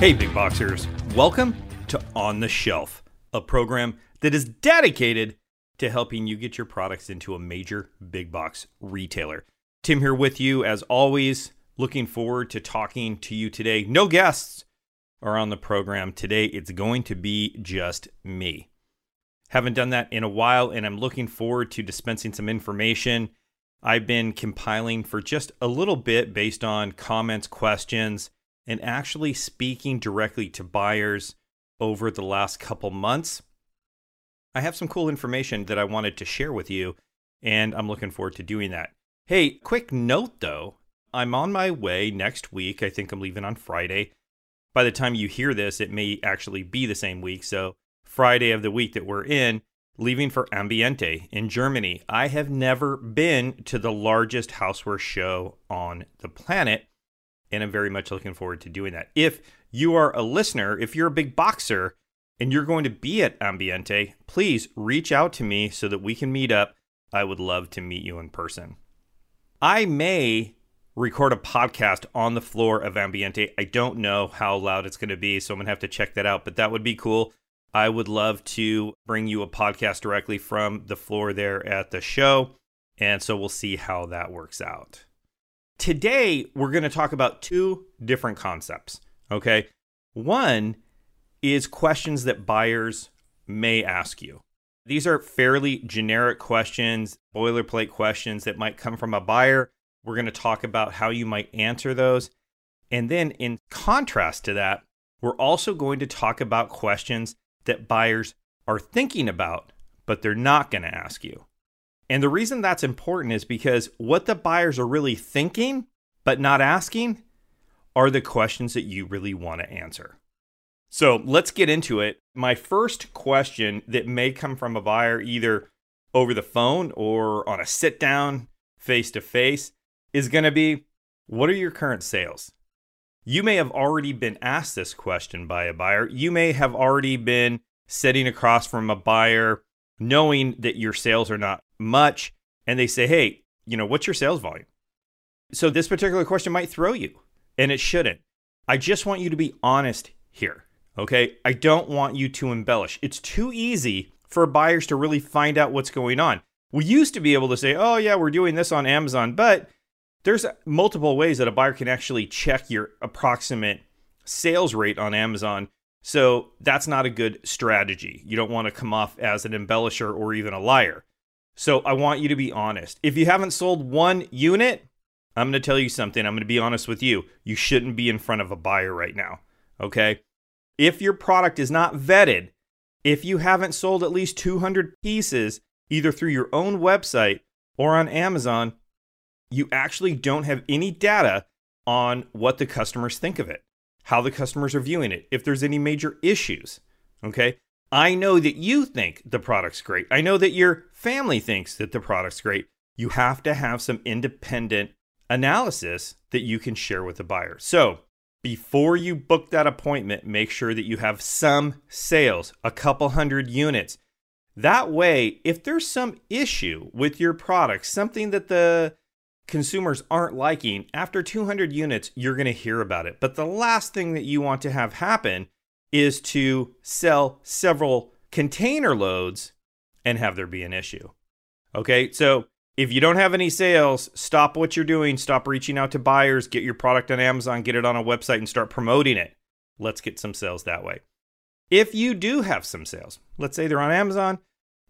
Hey, big boxers. Welcome to On the Shelf, a program that is dedicated to helping you get your products into a major big box retailer. Tim here with you, as always. Looking forward to talking to you today. No guests are on the program today. It's going to be just me. Haven't done that in a while, and I'm looking forward to dispensing some information. I've been compiling for just a little bit based on comments, questions, and actually speaking directly to buyers over the last couple months. I have some cool information that I wanted to share with you, and I'm looking forward to doing that. Hey, quick note though, I'm on my way next week. I think I'm leaving on Friday. By the time you hear this, it may actually be the same week. So, Friday of the week that we're in, leaving for Ambiente in Germany. I have never been to the largest houseware show on the planet and I'm very much looking forward to doing that. If you are a listener, if you're a big boxer and you're going to be at Ambiente, please reach out to me so that we can meet up. I would love to meet you in person. I may record a podcast on the floor of Ambiente. I don't know how loud it's going to be, so I'm going to have to check that out, but that would be cool. I would love to bring you a podcast directly from the floor there at the show. And so we'll see how that works out. Today, we're going to talk about two different concepts. Okay. One is questions that buyers may ask you. These are fairly generic questions, boilerplate questions that might come from a buyer. We're going to talk about how you might answer those. And then, in contrast to that, we're also going to talk about questions that buyers are thinking about, but they're not going to ask you. And the reason that's important is because what the buyers are really thinking but not asking are the questions that you really want to answer. So let's get into it. My first question that may come from a buyer either over the phone or on a sit down face to face is going to be What are your current sales? You may have already been asked this question by a buyer. You may have already been sitting across from a buyer knowing that your sales are not much and they say, "Hey, you know, what's your sales volume?" So this particular question might throw you and it shouldn't. I just want you to be honest here. Okay? I don't want you to embellish. It's too easy for buyers to really find out what's going on. We used to be able to say, "Oh yeah, we're doing this on Amazon," but there's multiple ways that a buyer can actually check your approximate sales rate on Amazon so that's not a good strategy. You don't want to come off as an embellisher or even a liar. So I want you to be honest. If you haven't sold one unit, I'm going to tell you something. I'm going to be honest with you. You shouldn't be in front of a buyer right now. Okay. If your product is not vetted, if you haven't sold at least 200 pieces, either through your own website or on Amazon, you actually don't have any data on what the customers think of it how the customers are viewing it, if there's any major issues. Okay. I know that you think the product's great. I know that your family thinks that the product's great. You have to have some independent analysis that you can share with the buyer. So, before you book that appointment, make sure that you have some sales, a couple hundred units. That way, if there's some issue with your product, something that the consumers aren't liking, after 200 units, you're going to hear about it. But the last thing that you want to have happen is to sell several container loads and have there be an issue. Okay, so if you don't have any sales, stop what you're doing, stop reaching out to buyers, get your product on Amazon, get it on a website, and start promoting it. Let's get some sales that way. If you do have some sales, let's say they're on Amazon,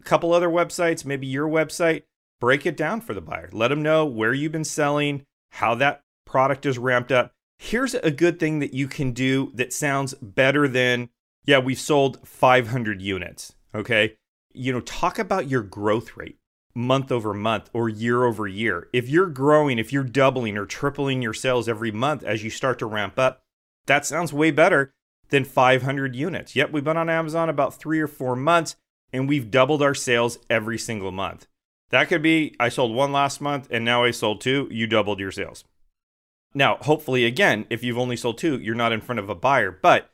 a couple other websites, maybe your website, break it down for the buyer. Let them know where you've been selling, how that product is ramped up. Here's a good thing that you can do that sounds better than, yeah, we've sold 500 units. Okay. You know, talk about your growth rate month over month or year over year. If you're growing, if you're doubling or tripling your sales every month as you start to ramp up, that sounds way better than 500 units. Yep, we've been on Amazon about three or four months and we've doubled our sales every single month. That could be I sold one last month and now I sold two, you doubled your sales. Now, hopefully, again, if you've only sold two, you're not in front of a buyer, but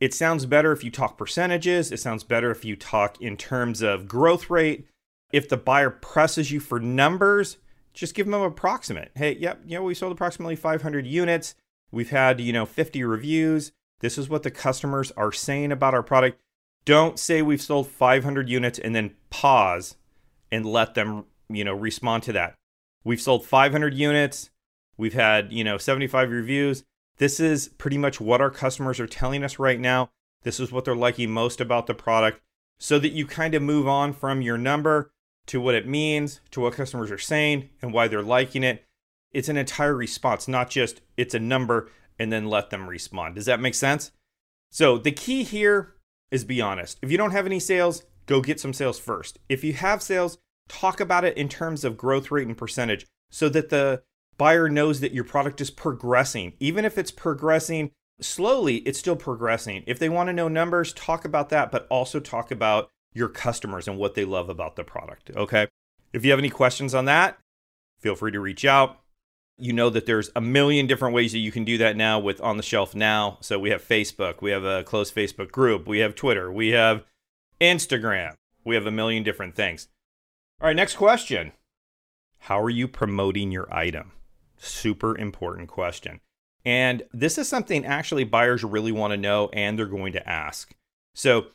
it sounds better if you talk percentages. It sounds better if you talk in terms of growth rate. If the buyer presses you for numbers, just give them an approximate. Hey, yep, you know, we sold approximately 500 units. We've had, you know, 50 reviews. This is what the customers are saying about our product. Don't say we've sold 500 units and then pause and let them, you know, respond to that. We've sold 500 units. We've had, you know, 75 reviews. This is pretty much what our customers are telling us right now. This is what they're liking most about the product so that you kind of move on from your number to what it means, to what customers are saying and why they're liking it. It's an entire response, not just it's a number and then let them respond. Does that make sense? So the key here is be honest. If you don't have any sales, go get some sales first. If you have sales, talk about it in terms of growth rate and percentage so that the buyer knows that your product is progressing. Even if it's progressing slowly, it's still progressing. If they want to know numbers, talk about that, but also talk about your customers and what they love about the product. Okay. If you have any questions on that, feel free to reach out. You know that there's a million different ways that you can do that now with On the Shelf Now. So we have Facebook, we have a closed Facebook group, we have Twitter, we have Instagram, we have a million different things. All right, next question. How are you promoting your item? Super important question. And this is something actually buyers really want to know and they're going to ask. So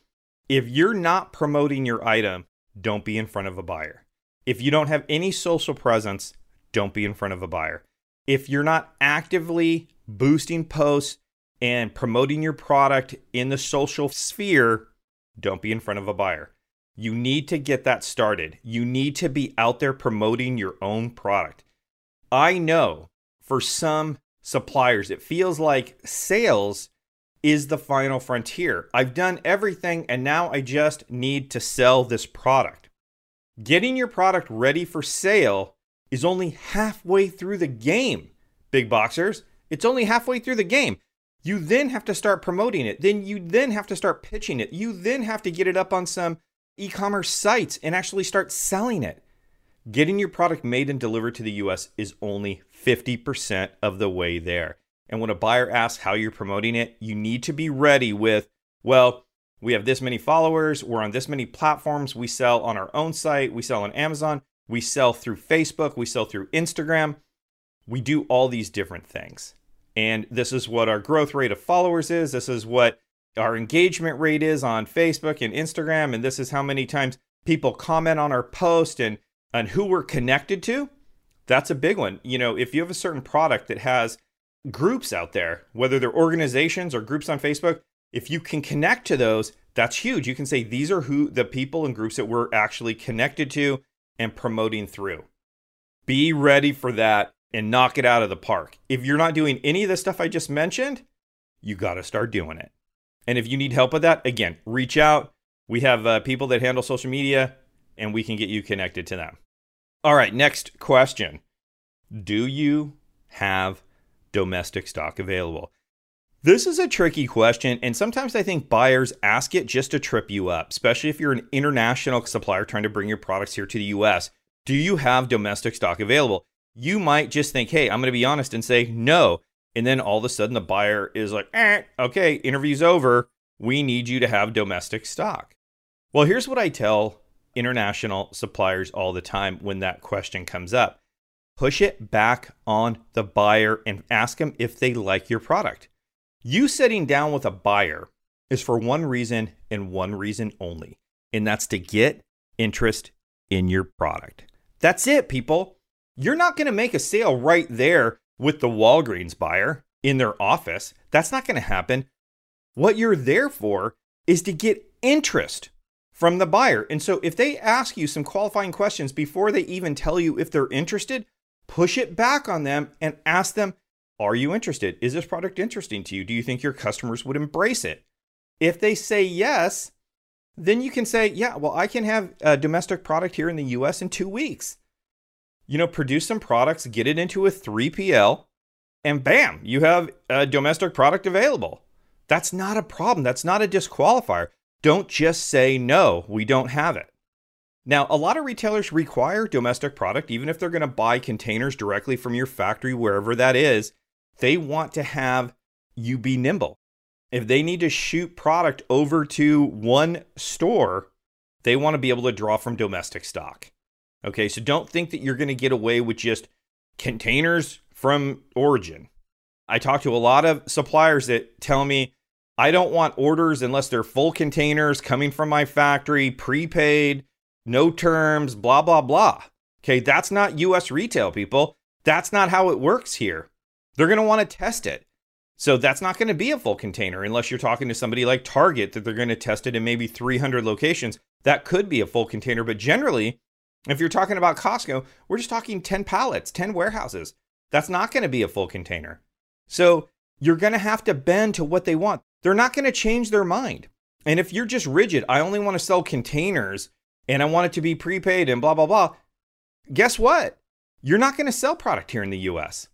if you're not promoting your item, don't be in front of a buyer. If you don't have any social presence, don't be in front of a buyer. If you're not actively boosting posts and promoting your product in the social sphere, don't be in front of a buyer. You need to get that started. You need to be out there promoting your own product. I know for some suppliers, it feels like sales is the final frontier. I've done everything and now I just need to sell this product. Getting your product ready for sale is only halfway through the game, big boxers. It's only halfway through the game. You then have to start promoting it. Then you then have to start pitching it. You then have to get it up on some e-commerce sites and actually start selling it. Getting your product made and delivered to the US is only 50% of the way there. And when a buyer asks how you're promoting it, you need to be ready with, well, we have this many followers, we're on this many platforms, we sell on our own site, we sell on Amazon, we sell through Facebook, we sell through Instagram. We do all these different things. And this is what our growth rate of followers is. This is what our engagement rate is on Facebook and Instagram. And this is how many times people comment on our post and, and who we're connected to. That's a big one. You know, if you have a certain product that has groups out there, whether they're organizations or groups on Facebook, if you can connect to those, that's huge. You can say these are who the people and groups that we're actually connected to and promoting through. Be ready for that and knock it out of the park. If you're not doing any of the stuff I just mentioned, you got to start doing it. And if you need help with that, again, reach out. We have uh, people that handle social media and we can get you connected to them. All right, next question Do you have domestic stock available? This is a tricky question, and sometimes I think buyers ask it just to trip you up, especially if you're an international supplier trying to bring your products here to the US. Do you have domestic stock available? You might just think, hey, I'm going to be honest and say no. And then all of a sudden the buyer is like, eh, okay, interview's over. We need you to have domestic stock. Well, here's what I tell international suppliers all the time when that question comes up push it back on the buyer and ask them if they like your product. You sitting down with a buyer is for one reason and one reason only, and that's to get interest in your product. That's it, people. You're not going to make a sale right there with the Walgreens buyer in their office. That's not going to happen. What you're there for is to get interest from the buyer. And so if they ask you some qualifying questions before they even tell you if they're interested, push it back on them and ask them are you interested? Is this product interesting to you? Do you think your customers would embrace it? If they say yes, then you can say, yeah, well, I can have a domestic product here in the US in two weeks. You know, produce some products, get it into a 3PL, and bam, you have a domestic product available. That's not a problem. That's not a disqualifier. Don't just say, no, we don't have it. Now, a lot of retailers require domestic product, even if they're going to buy containers directly from your factory, wherever that is. They want to have you be nimble. If they need to shoot product over to one store, they want to be able to draw from domestic stock. Okay, so don't think that you're going to get away with just containers from origin. I talk to a lot of suppliers that tell me, I don't want orders unless they're full containers coming from my factory, prepaid, no terms, blah, blah, blah. Okay, that's not US retail, people. That's not how it works here. They're going to want to test it. So that's not going to be a full container unless you're talking to somebody like Target that they're going to test it in maybe 300 locations. That could be a full container, but generally, if you're talking about Costco, we're just talking 10 pallets, 10 warehouses. That's not going to be a full container. So you're going to have to bend to what they want. They're not going to change their mind. And if you're just rigid, I only want to sell containers and I want it to be prepaid and blah, blah, blah, guess what? You're not going to sell product here in the US.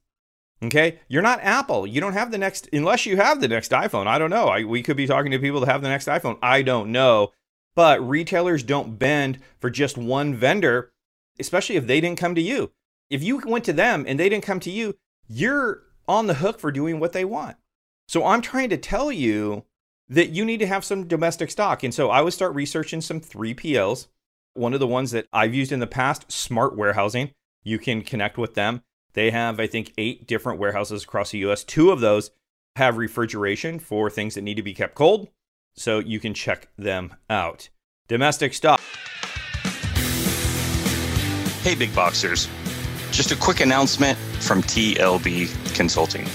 Okay. You're not Apple. You don't have the next, unless you have the next iPhone. I don't know. I, we could be talking to people that have the next iPhone. I don't know. But retailers don't bend for just one vendor, especially if they didn't come to you. If you went to them and they didn't come to you, you're on the hook for doing what they want. So I'm trying to tell you that you need to have some domestic stock. And so I would start researching some 3PLs. One of the ones that I've used in the past, Smart Warehousing. You can connect with them. They have, I think, eight different warehouses across the US. Two of those have refrigeration for things that need to be kept cold so you can check them out. Domestic stock. Hey, big boxers. Just a quick announcement from TLB Consulting.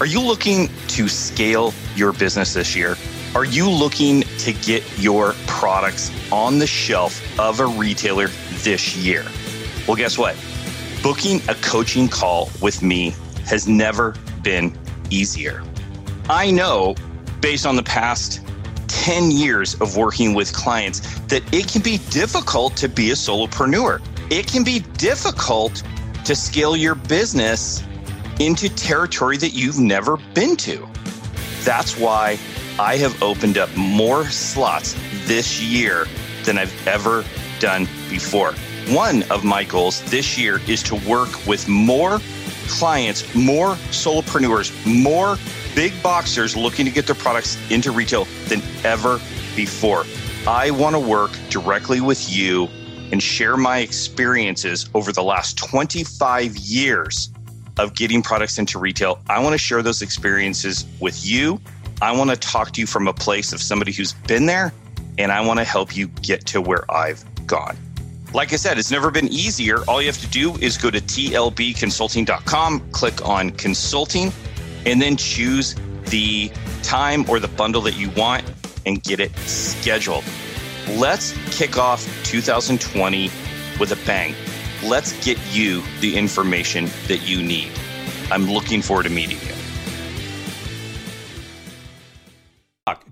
Are you looking to scale your business this year? Are you looking to get your products on the shelf of a retailer this year? Well, guess what? Booking a coaching call with me has never been easier. I know based on the past 10 years of working with clients that it can be difficult to be a solopreneur. It can be difficult to scale your business into territory that you've never been to. That's why I have opened up more slots this year than I've ever done before. One of my goals this year is to work with more clients, more solopreneurs, more big boxers looking to get their products into retail than ever before. I want to work directly with you and share my experiences over the last 25 years of getting products into retail. I want to share those experiences with you. I want to talk to you from a place of somebody who's been there, and I want to help you get to where I've gone. Like I said, it's never been easier. All you have to do is go to tlbconsulting.com, click on consulting, and then choose the time or the bundle that you want and get it scheduled. Let's kick off 2020 with a bang. Let's get you the information that you need. I'm looking forward to meeting you.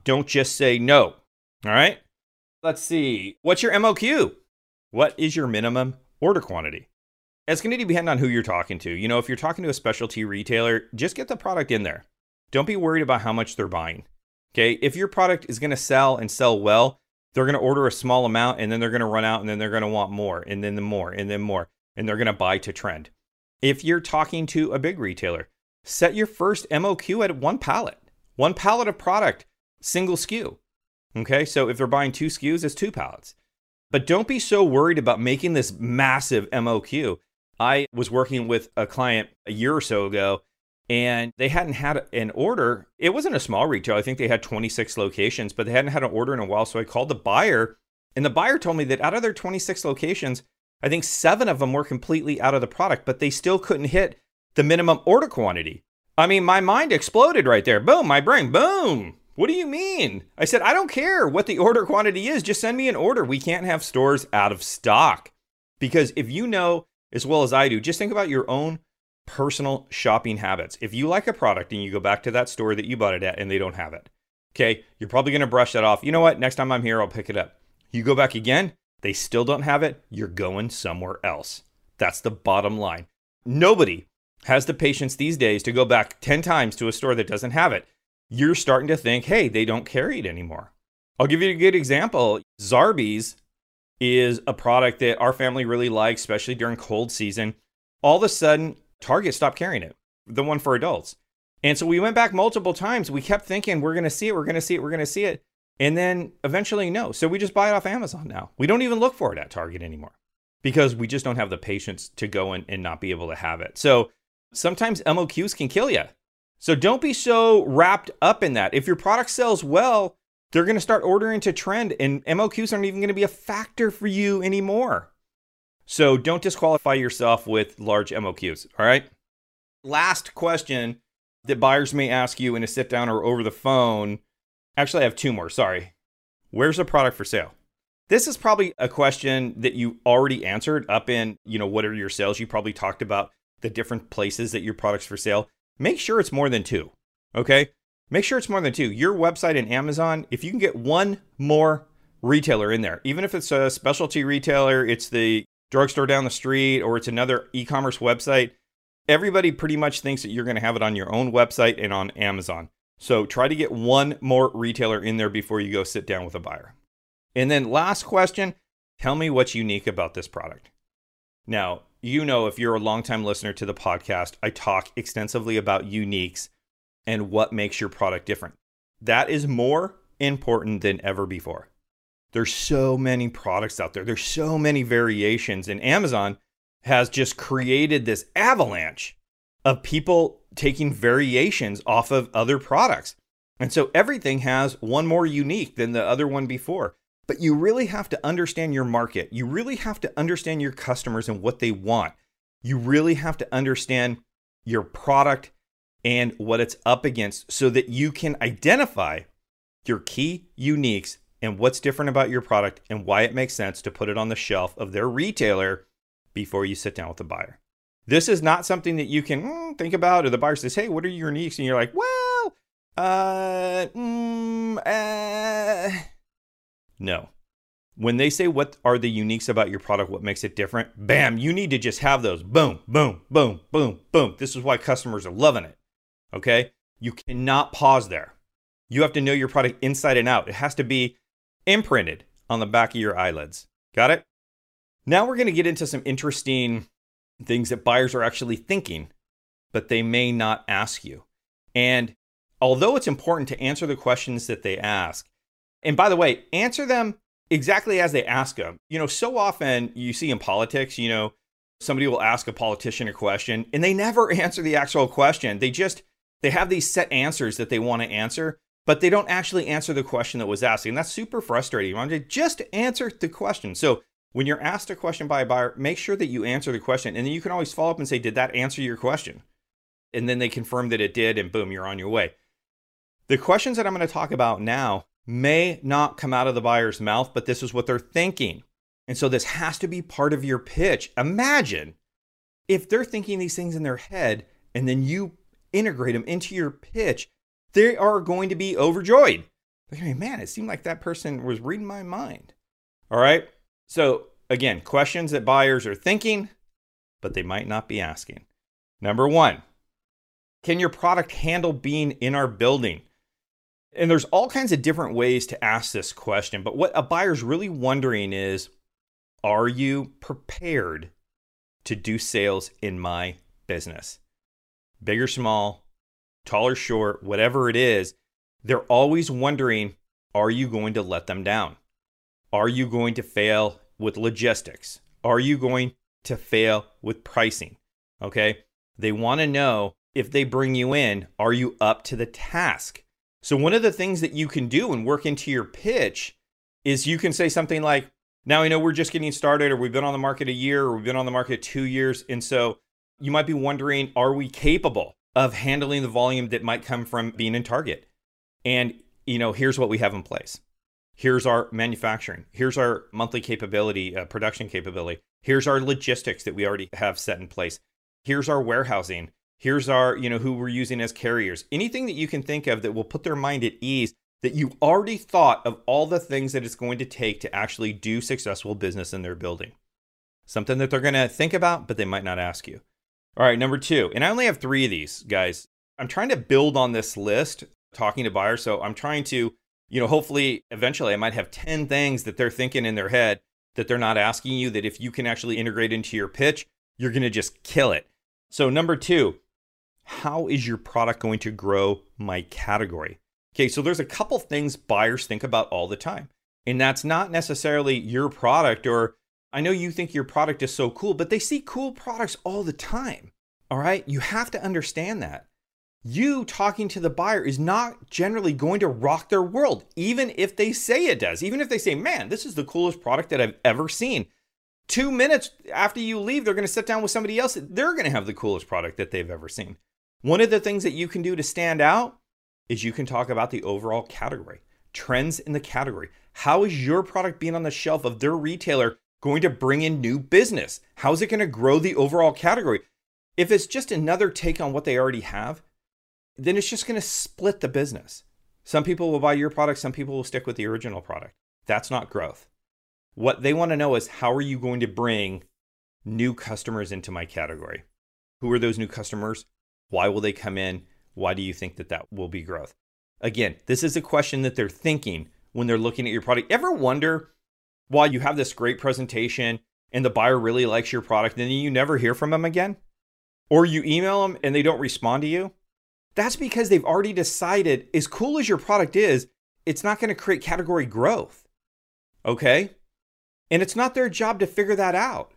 Don't just say no. All right. Let's see. What's your MOQ? What is your minimum order quantity? It's going to depend on who you're talking to. You know, if you're talking to a specialty retailer, just get the product in there. Don't be worried about how much they're buying. Okay. If your product is going to sell and sell well, they're going to order a small amount and then they're going to run out and then they're going to want more and then the more and then more and they're going to buy to trend. If you're talking to a big retailer, set your first MOQ at one pallet, one pallet of product, single SKU. Okay. So if they're buying two SKUs, it's two pallets. But don't be so worried about making this massive MOQ I was working with a client a year or so ago and they hadn't had an order. It wasn't a small retail. I think they had 26 locations, but they hadn't had an order in a while. So I called the buyer, and the buyer told me that out of their 26 locations, I think seven of them were completely out of the product, but they still couldn't hit the minimum order quantity. I mean, my mind exploded right there. Boom, my brain, boom. What do you mean? I said, I don't care what the order quantity is. Just send me an order. We can't have stores out of stock. Because if you know as well as I do, just think about your own personal shopping habits. If you like a product and you go back to that store that you bought it at and they don't have it, okay, you're probably going to brush that off. You know what? Next time I'm here, I'll pick it up. You go back again, they still don't have it, you're going somewhere else. That's the bottom line. Nobody has the patience these days to go back 10 times to a store that doesn't have it. You're starting to think, hey, they don't carry it anymore. I'll give you a good example. Zarbee's is a product that our family really likes, especially during cold season. All of a sudden, Target stopped carrying it, the one for adults. And so we went back multiple times. We kept thinking, we're going to see it, we're going to see it, we're going to see it. And then eventually, no. So we just buy it off Amazon now. We don't even look for it at Target anymore because we just don't have the patience to go in and not be able to have it. So sometimes MOQs can kill you. So don't be so wrapped up in that. If your product sells well, they're going to start ordering to trend, and MOQs aren't even going to be a factor for you anymore. So don't disqualify yourself with large MOQs. All right. Last question that buyers may ask you in a sit down or over the phone. Actually, I have two more. Sorry. Where's the product for sale? This is probably a question that you already answered up in, you know, what are your sales? You probably talked about the different places that your product's for sale. Make sure it's more than two. Okay. Make sure it's more than two. Your website and Amazon, if you can get one more retailer in there, even if it's a specialty retailer, it's the drugstore down the street, or it's another e commerce website, everybody pretty much thinks that you're going to have it on your own website and on Amazon. So try to get one more retailer in there before you go sit down with a buyer. And then last question, tell me what's unique about this product. Now, you know, if you're a longtime listener to the podcast, I talk extensively about uniques and what makes your product different. That is more important than ever before. There's so many products out there. There's so many variations and Amazon has just created this avalanche of people taking variations off of other products. And so everything has one more unique than the other one before. But you really have to understand your market. You really have to understand your customers and what they want. You really have to understand your product and what it's up against so that you can identify your key uniques and what's different about your product and why it makes sense to put it on the shelf of their retailer before you sit down with the buyer. This is not something that you can mm, think about, or the buyer says, Hey, what are your uniques? And you're like, Well, uh, mm, uh, no. When they say what are the uniques about your product, what makes it different, bam, you need to just have those. Boom, boom, boom, boom, boom. This is why customers are loving it. Okay. You cannot pause there. You have to know your product inside and out. It has to be imprinted on the back of your eyelids. Got it? Now we're going to get into some interesting things that buyers are actually thinking, but they may not ask you. And although it's important to answer the questions that they ask, and by the way, answer them exactly as they ask them. You know, so often you see in politics, you know, somebody will ask a politician a question and they never answer the actual question. They just they have these set answers that they want to answer, but they don't actually answer the question that was asked. And that's super frustrating. To just answer the question. So when you're asked a question by a buyer, make sure that you answer the question. And then you can always follow up and say, Did that answer your question? And then they confirm that it did, and boom, you're on your way. The questions that I'm going to talk about now may not come out of the buyer's mouth, but this is what they're thinking. And so this has to be part of your pitch. Imagine if they're thinking these things in their head and then you integrate them into your pitch, they are going to be overjoyed. They're going to be, man, it seemed like that person was reading my mind. All right. So, again, questions that buyers are thinking, but they might not be asking. Number one, can your product handle being in our building? And there's all kinds of different ways to ask this question, but what a buyer's really wondering is are you prepared to do sales in my business? Big or small, tall or short, whatever it is, they're always wondering are you going to let them down? Are you going to fail with logistics? Are you going to fail with pricing? Okay. They want to know if they bring you in, are you up to the task? So, one of the things that you can do and work into your pitch is you can say something like, Now I know we're just getting started, or we've been on the market a year, or we've been on the market two years. And so you might be wondering, Are we capable of handling the volume that might come from being in Target? And, you know, here's what we have in place. Here's our manufacturing. Here's our monthly capability, uh, production capability. Here's our logistics that we already have set in place. Here's our warehousing. Here's our, you know, who we're using as carriers. Anything that you can think of that will put their mind at ease that you already thought of all the things that it's going to take to actually do successful business in their building. Something that they're going to think about, but they might not ask you. All right, number two, and I only have three of these, guys. I'm trying to build on this list talking to buyers. So I'm trying to you know, hopefully eventually I might have 10 things that they're thinking in their head that they're not asking you that if you can actually integrate into your pitch, you're going to just kill it. So, number two, how is your product going to grow my category? Okay, so there's a couple things buyers think about all the time. And that's not necessarily your product, or I know you think your product is so cool, but they see cool products all the time. All right, you have to understand that. you talking to the buyer is not generally going to rock their world, even if they say it does. Even if they say, man, this is the coolest product that I've ever seen. Two minutes after you leave, they're going to sit down with somebody else. They're going to have the coolest product that they've ever seen. One of the things that you can do to stand out is you can talk about the overall category, trends in the category. How is your product being on the shelf of their retailer going to bring in new business? How is it going to grow the overall category? If it's just another take on what they already have, then it's just going to split the business. Some people will buy your product, some people will stick with the original product. That's not growth. What they want to know is how are you going to bring new customers into my category? Who are those new customers? Why will they come in? Why do you think that that will be growth? Again, this is a question that they're thinking when they're looking at your product. Ever wonder why you have this great presentation and the buyer really likes your product and then you never hear from them again? Or you email them and they don't respond to you? That's because they've already decided, as cool as your product is, it's not going to create category growth. Okay? And it's not their job to figure that out.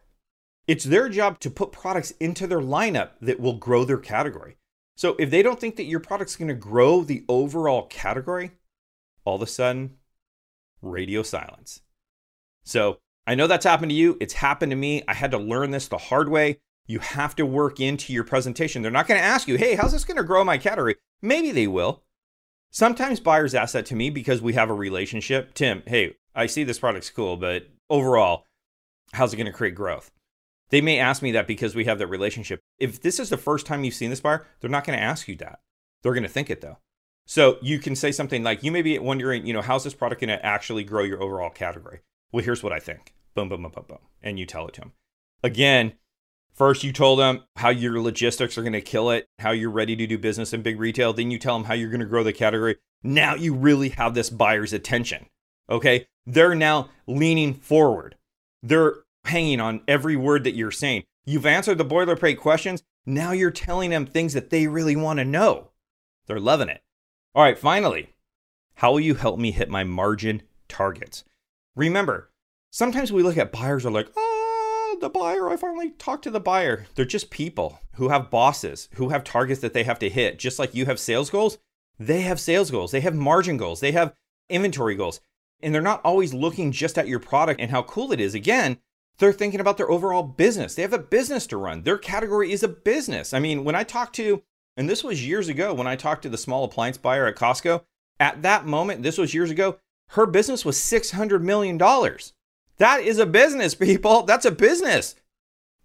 It's their job to put products into their lineup that will grow their category. So if they don't think that your product's going to grow the overall category, all of a sudden, radio silence. So I know that's happened to you. It's happened to me. I had to learn this the hard way. You have to work into your presentation. They're not going to ask you, hey, how's this going to grow my category? Maybe they will. Sometimes buyers ask that to me because we have a relationship. Tim, hey, I see this product's cool, but overall, how's it going to create growth? They may ask me that because we have that relationship. If this is the first time you've seen this buyer, they're not going to ask you that. They're going to think it though. So you can say something like, you may be wondering, you know, how's this product going to actually grow your overall category? Well, here's what I think. Boom, boom, boom, boom, boom. And you tell it to them. Again, first you told them how your logistics are going to kill it, how you're ready to do business in big retail. Then you tell them how you're going to grow the category. Now you really have this buyer's attention. Okay. They're now leaning forward. They're hanging on every word that you're saying. You've answered the boilerplate questions. Now you're telling them things that they really want to know. They're loving it. All right, finally, how will you help me hit my margin targets? Remember, sometimes we look at buyers are like, oh, the buyer, I finally talked to the buyer. They're just people who have bosses, who have targets that they have to hit. Just like you have sales goals, they have sales goals, they have margin goals, they have inventory goals. And they're not always looking just at your product and how cool it is. Again, they're thinking about their overall business. They have a business to run. Their category is a business. I mean, when I talked to, and this was years ago, when I talked to the small appliance buyer at Costco, at that moment, this was years ago, her business was $600 million. That is a business, people. That's a business.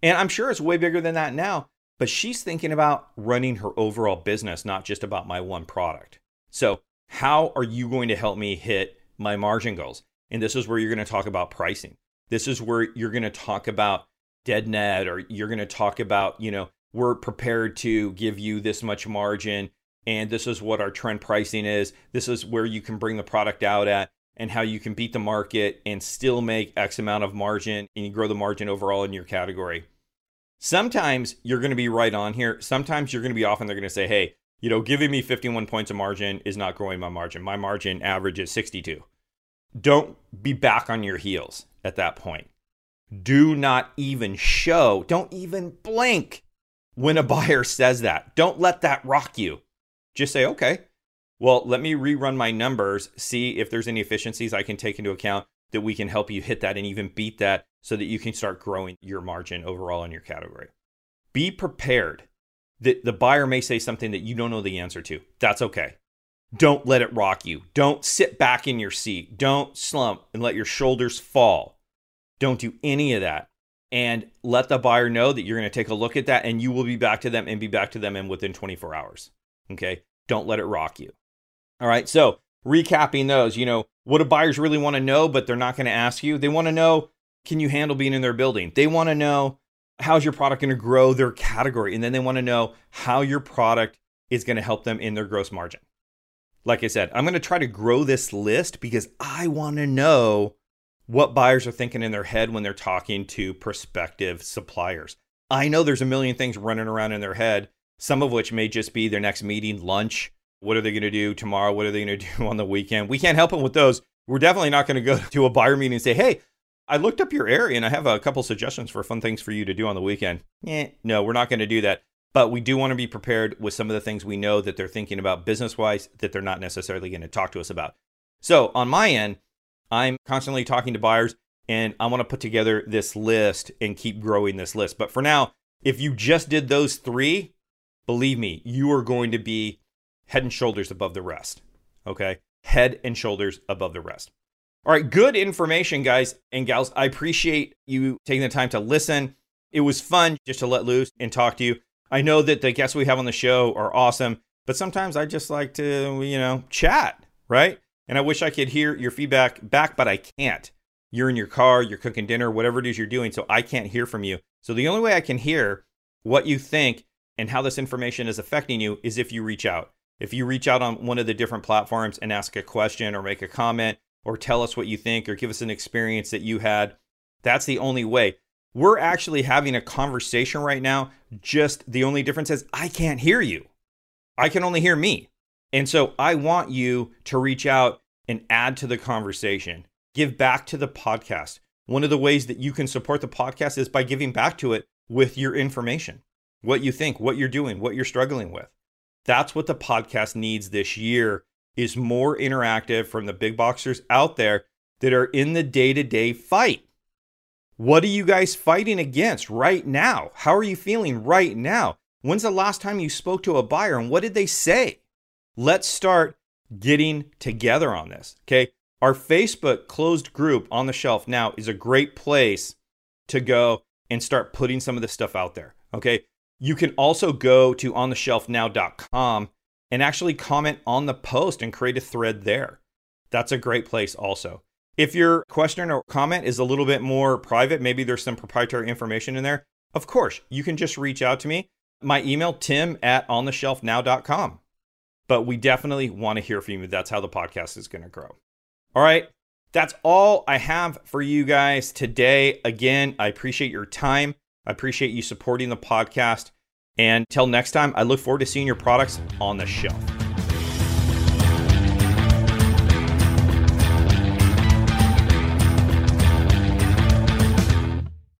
And I'm sure it's way bigger than that now, but she's thinking about running her overall business, not just about my one product. So, how are you going to help me hit my margin goals? And this is where you're going to talk about pricing. This is where you're going to talk about dead net or you're going to talk about, you know, we're prepared to give you this much margin and this is what our trend pricing is. This is where you can bring the product out at and how you can beat the market and still make X amount of margin and you grow the margin overall in your category. Sometimes you're going to be right on here. Sometimes you're going to be off and they're going to say, hey, you know, giving me 51 points of margin is not growing my margin. My margin average is 62. Don't be back on your heels at that point. Do not even show, don't even blink when a buyer says that. Don't let that rock you. Just say, okay, well, let me rerun my numbers, see if there's any efficiencies I can take into account that we can help you hit that and even beat that so that you can start growing your margin overall in your category. Be prepared that the buyer may say something that you don't know the answer to. That's okay. Don't let it rock you. Don't sit back in your seat. Don't slump and let your shoulders fall. Don't do any of that. And let the buyer know that you're going to take a look at that and you will be back to them and be back to them in within 24 hours. Okay. Don't let it rock you. All right. So, recapping those, you know, what do buyers really want to know, but they're not going to ask you? They want to know can you handle being in their building? They want to know how's your product going to grow their category? And then they want to know how your product is going to help them in their gross margin. Like I said, I'm going to try to grow this list because I want to know what buyers are thinking in their head when they're talking to prospective suppliers. I know there's a million things running around in their head, some of which may just be their next meeting, lunch. What are they going to do tomorrow? What are they going to do on the weekend? We can't help them with those. We're definitely not going to go to a buyer meeting and say, hey, I looked up your area and I have a couple suggestions for fun things for you to do on the weekend. Eh, no, we're not going to do that. but we do want to be prepared with some of the things we know that they're thinking about business wise that they're not necessarily going to talk to us about. So on my end, I'm constantly talking to buyers and I want to put together this list and keep growing this list. But for now, if you just did those three, believe me, you are going to be head and shoulders above the rest. Okay. Head and shoulders above the rest. All right. Good information, guys and gals. I appreciate you taking the time to listen. It was fun just to let loose and talk to you. I know that the guests we have on the show are awesome, but sometimes I just like to, you know, chat, right? And I wish I could hear your feedback back, but I can't. You're in your car, you're cooking dinner, whatever it is you're doing, so I can't hear from you. So the only way I can hear what you think and how this information is affecting you is if you reach out. If you reach out on one of the different platforms and ask a question or make a comment or tell us what you think or give us an experience that you had, that's the only way. We're actually having a conversation right now. Just the only difference is I can't hear you. I can only hear me. And so I want you to reach out and add to the conversation, give back to the podcast. One of the ways that you can support the podcast is by giving back to it with your information, what you think, what you're doing, what you're struggling with. That's what the podcast needs this year is more interactive from the big boxers out there that are in the day-to-day fight. What are you guys fighting against right now? How are you feeling right now? When's the last time you spoke to a buyer and what did they say? Let's start getting together on this. Okay. Our Facebook closed group on the shelf now is a great place to go and start putting some of this stuff out there. Okay. You can also go to ontheshelfnow.com and actually comment on the post and create a thread there. That's a great place also. If your question or comment is a little bit more private, maybe there's some proprietary information in there, of course, you can just reach out to me. My email, tim at ontheshelfnow.com. But we definitely want to hear from you. That's how the podcast is going to grow. All right. That's all I have for you guys today. Again, I appreciate your time. I appreciate you supporting the podcast. And till next time, I look forward to seeing your products on the shelf.